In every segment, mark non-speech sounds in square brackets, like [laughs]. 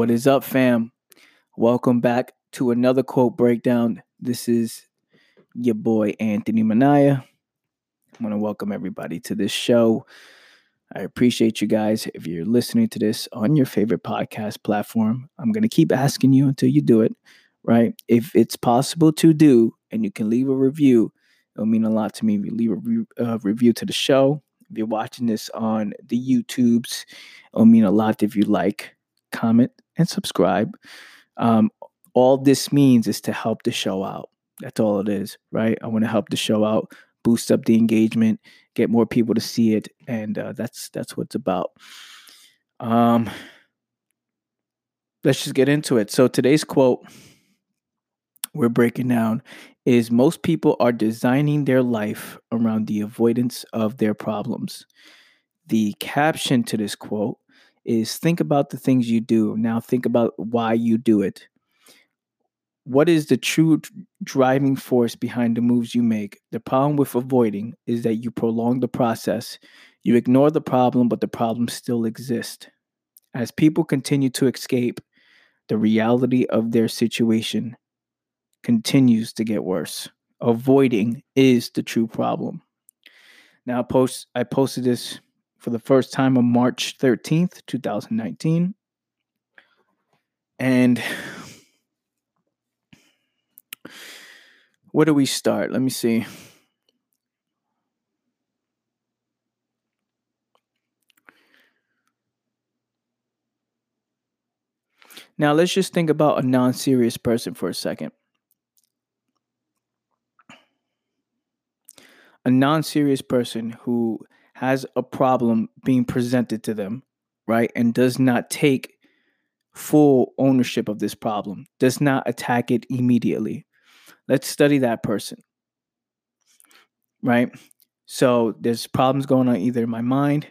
What is up, fam? Welcome back to another quote breakdown. This is your boy Anthony Manaya. I want to welcome everybody to this show. I appreciate you guys. If you're listening to this on your favorite podcast platform, I'm going to keep asking you until you do it, right? If it's possible to do and you can leave a review, it'll mean a lot to me. If you leave a re- uh, review to the show, if you're watching this on the YouTubes, it'll mean a lot if you like, comment, and subscribe. Um, all this means is to help the show out. That's all it is, right? I want to help the show out, boost up the engagement, get more people to see it, and uh, that's that's what it's about. Um, let's just get into it. So today's quote we're breaking down is most people are designing their life around the avoidance of their problems. The caption to this quote is think about the things you do. Now think about why you do it. What is the true driving force behind the moves you make? The problem with avoiding is that you prolong the process. You ignore the problem, but the problem still exists. As people continue to escape, the reality of their situation continues to get worse. Avoiding is the true problem. Now, I post I posted this for the first time on March 13th, 2019. And where do we start? Let me see. Now, let's just think about a non serious person for a second. A non serious person who has a problem being presented to them, right, and does not take full ownership of this problem, does not attack it immediately. Let's study that person, right? So there's problems going on either in my mind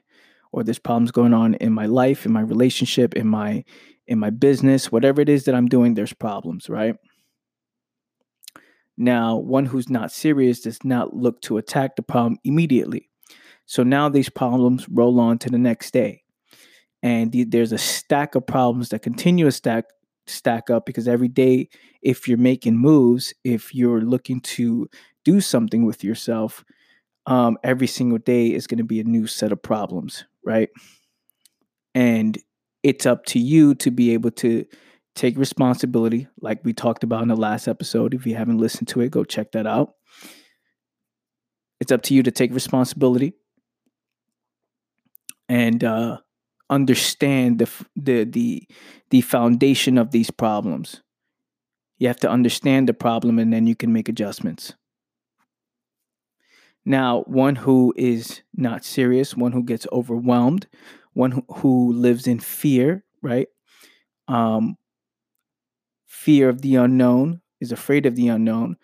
or there's problems going on in my life, in my relationship, in my in my business, whatever it is that I'm doing, there's problems, right? Now, one who's not serious does not look to attack the problem immediately. So now these problems roll on to the next day. And the, there's a stack of problems that continue to stack stack up because every day if you're making moves, if you're looking to do something with yourself, um, every single day is going to be a new set of problems, right? And it's up to you to be able to take responsibility, like we talked about in the last episode. If you haven't listened to it, go check that out. It's up to you to take responsibility and uh, understand the the the the foundation of these problems. You have to understand the problem, and then you can make adjustments. Now, one who is not serious, one who gets overwhelmed, one who, who lives in fear, right? Um, fear of the unknown, is afraid of the unknown,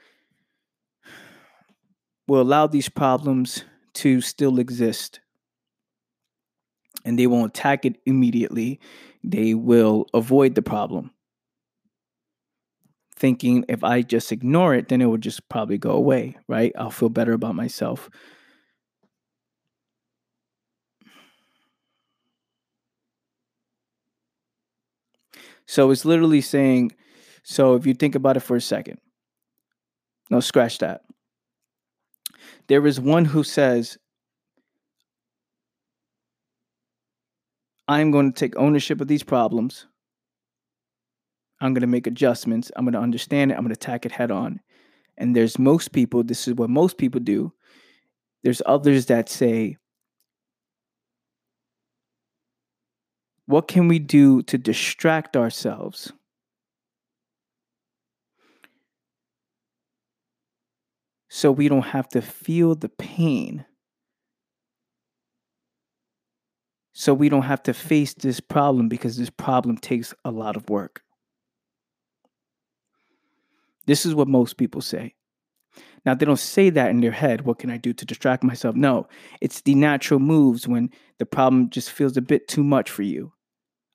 will allow these problems to still exist and they won't attack it immediately. They will avoid the problem. Thinking if I just ignore it, then it will just probably go away, right? I'll feel better about myself. So it's literally saying, so if you think about it for a second, no, scratch that. There is one who says, I'm going to take ownership of these problems. I'm going to make adjustments. I'm going to understand it. I'm going to attack it head on. And there's most people, this is what most people do. There's others that say, what can we do to distract ourselves? So we don't have to feel the pain so we don't have to face this problem because this problem takes a lot of work. This is what most people say. Now, they don't say that in their head. What can I do to distract myself? No, it's the natural moves when the problem just feels a bit too much for you.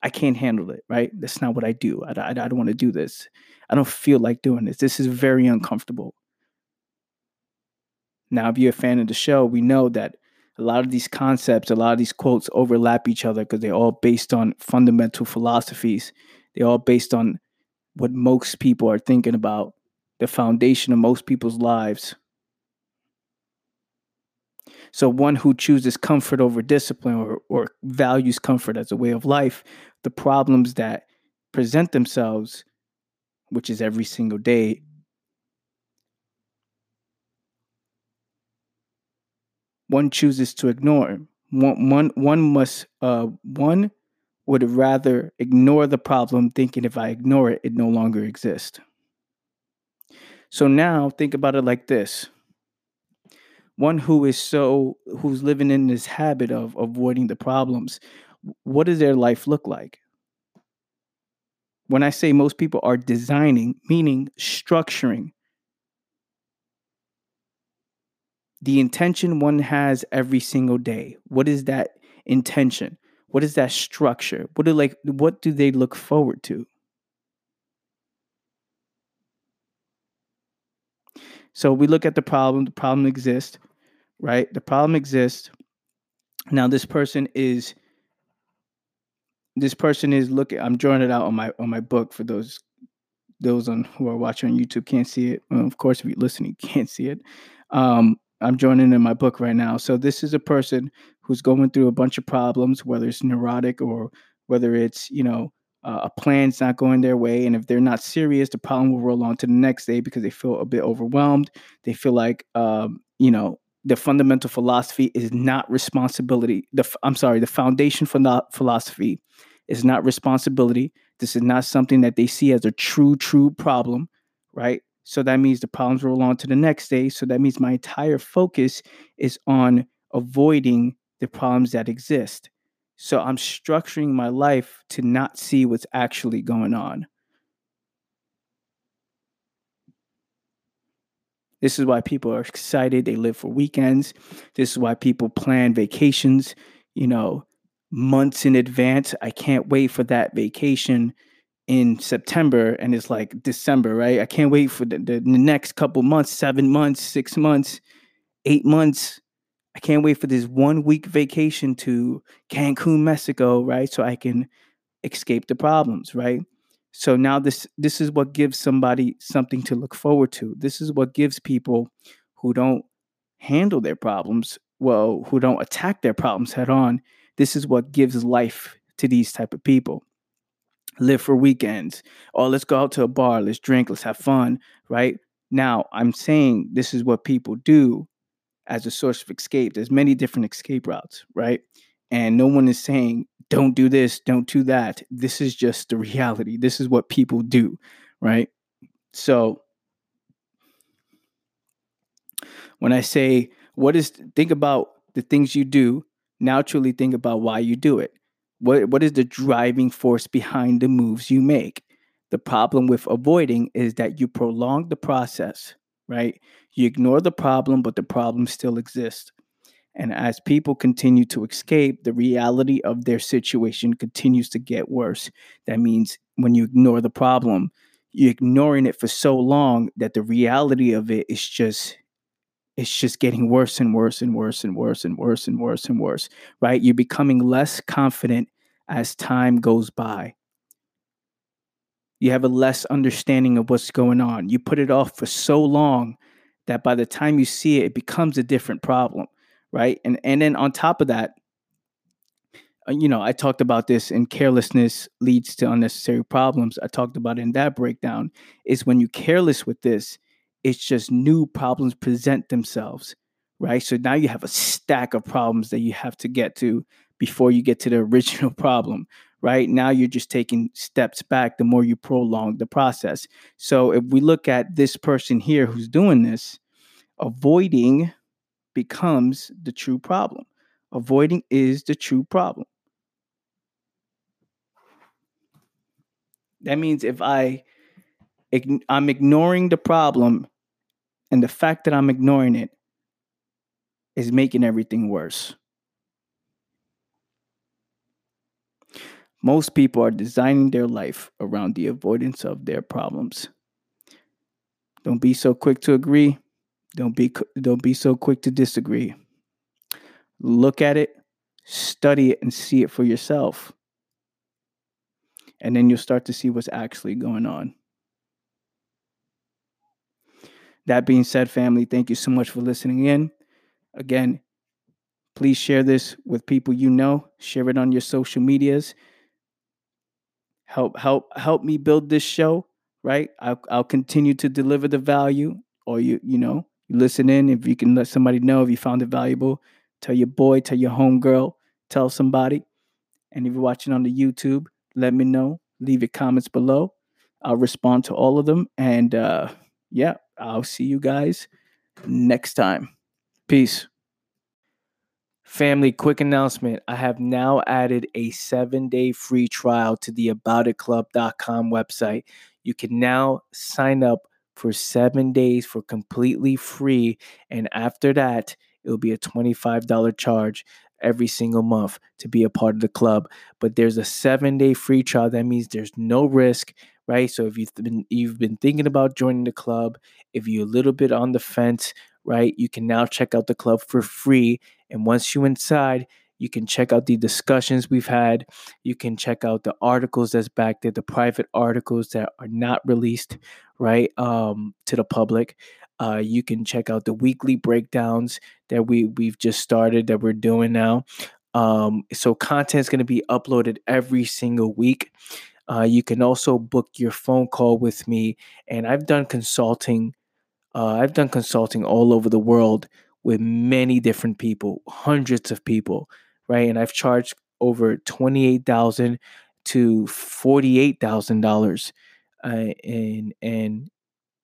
I can't handle it, right? That's not what I do. I, I, I don't want to do this. I don't feel like doing this. This is very uncomfortable. Now, if you're a fan of the show, we know that a lot of these concepts, a lot of these quotes overlap each other because they're all based on fundamental philosophies They're all based on what most people are thinking about, the foundation of most people's lives. So, one who chooses comfort over discipline or, or values comfort as a way of life, the problems that present themselves, which is every single day, one chooses to ignore. One, one, one must, uh, one would rather ignore the problem, thinking if I ignore it, it no longer exists. So now think about it like this one who is so who's living in this habit of avoiding the problems what does their life look like when i say most people are designing meaning structuring the intention one has every single day what is that intention what is that structure what do like what do they look forward to so we look at the problem the problem exists right? The problem exists. Now this person is this person is looking I'm drawing it out on my on my book for those those on who are watching on YouTube can't see it. Well, of course if you're listening, you [laughs] can't see it. Um I'm joining in my book right now. So this is a person who's going through a bunch of problems, whether it's neurotic or whether it's, you know, uh, a plan's not going their way. And if they're not serious, the problem will roll on to the next day because they feel a bit overwhelmed. They feel like, um, you know, the fundamental philosophy is not responsibility. The I'm sorry, the foundation for the philosophy is not responsibility. This is not something that they see as a true, true problem, right? So that means the problems roll on to the next day. So that means my entire focus is on avoiding the problems that exist. So I'm structuring my life to not see what's actually going on. This is why people are excited. They live for weekends. This is why people plan vacations, you know, months in advance. I can't wait for that vacation in September and it's like December, right? I can't wait for the, the, next couple months, seven months, six months, eight months. I can't wait for this one week vacation to Cancun, Mexico, right? So I can escape the problems, right? So now this this is what gives somebody something to look forward to. This is what gives people who don't handle their problems well, who don't attack their problems head on. This is what gives life to these type of people. Live for weekends. Oh, let's go out to a bar, let's drink, let's have fun, right? Now, I'm saying this is what people do as a source of escape. There's many different escape routes, right? And no one is saying don't do this, don't do that. This is just the reality. This is what people do, right? So when I say what is think about the things you do, now truly think about why you do it. What what is the driving force behind the moves you make? The problem with avoiding is that you prolong the process, right? You ignore the problem, but the problem still exists. And as people continue to escape, the reality of their situation continues to get worse. That means when you ignore the problem, you're ignoring it for so long that the reality of it is just it's just getting worse and worse and worse and worse and worse and worse and worse, right? You're becoming less confident as time goes by. You have a less understanding of what's going on. You put it off for so long that by the time you see it, it becomes a different problem right? And and then on top of that, uh, you know, I talked about this and carelessness leads to unnecessary problems. I talked about in that breakdown is when you careless with this, it's just new problems present themselves, right? So now you have a stack of problems that you have to get to before you get to the [laughs] original problem, right? Now you're just taking steps back the more you prolong the process. So if we look at this person here who's doing this, avoiding becomes the true problem. Avoiding is the true problem. That means if I I'm ignoring the problem and the fact that I'm ignoring it is making everything worse. Most people are designing their life around the avoidance of their problems. Don't be so quick to agree. Don't be don't be so quick to disagree. Look at it, study it and see it for yourself. and then you'll start to see what's actually going on. That being said, family, thank you so much for listening in. Again, please share this with people you know, share it on your social medias. Help help help me build this show, right? I'll, I'll continue to deliver the value or you you know, you listen in if you can let somebody know if you found it valuable, tell your boy, tell your homegirl, tell somebody. And if you're watching on the YouTube, let me know. Leave your comments below. I'll respond to all of them. And uh, yeah, I'll see you guys next time. Peace. Family, quick announcement. I have now added a seven day free trial to the aboutitclub.com website. You can now sign up for seven days for completely free. And after that, it will be a $25 charge every single month to be a part of the club. But there's a seven day free trial. That means there's no risk, right? So if you've been you've been thinking about joining the club, if you're a little bit on the fence, right, you can now check out the club for free. And once you're inside, you can check out the discussions we've had. You can check out the articles that's back there, the private articles that are not released, right, um, to the public. Uh, you can check out the weekly breakdowns that we we've just started that we're doing now. Um, so content is going to be uploaded every single week. Uh, you can also book your phone call with me, and I've done consulting. Uh, I've done consulting all over the world with many different people, hundreds of people, right? And I've charged over twenty eight thousand to forty eight thousand uh, dollars, and and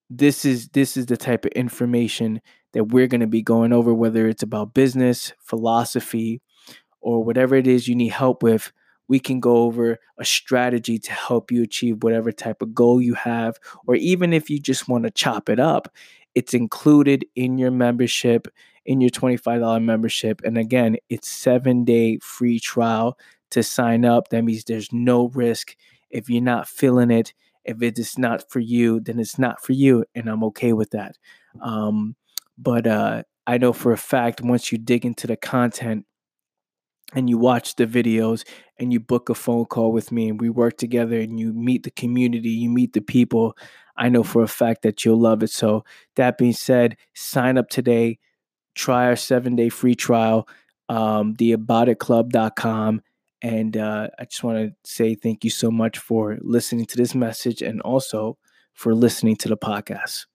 this is this is the type of information that we're going to be going over whether it's about business philosophy or whatever it is you need help with we can go over a strategy to help you achieve whatever type of goal you have or even if you just want to chop it up it's included in your membership in your $25 membership. And again it's 7 day free trial to sign up. That means there's no risk if you're not feeling it if it is not for you, then it's not for you, and I'm okay with that. Um, but uh, I know for a fact once you dig into the content and you watch the videos and you book a phone call with me and we work together and you meet the community, you meet the people, I know for a fact that you'll love it. So, that being said, sign up today, try our seven day free trial, um. And uh, I just want to say thank you so much for listening to this message and also for listening to the podcast.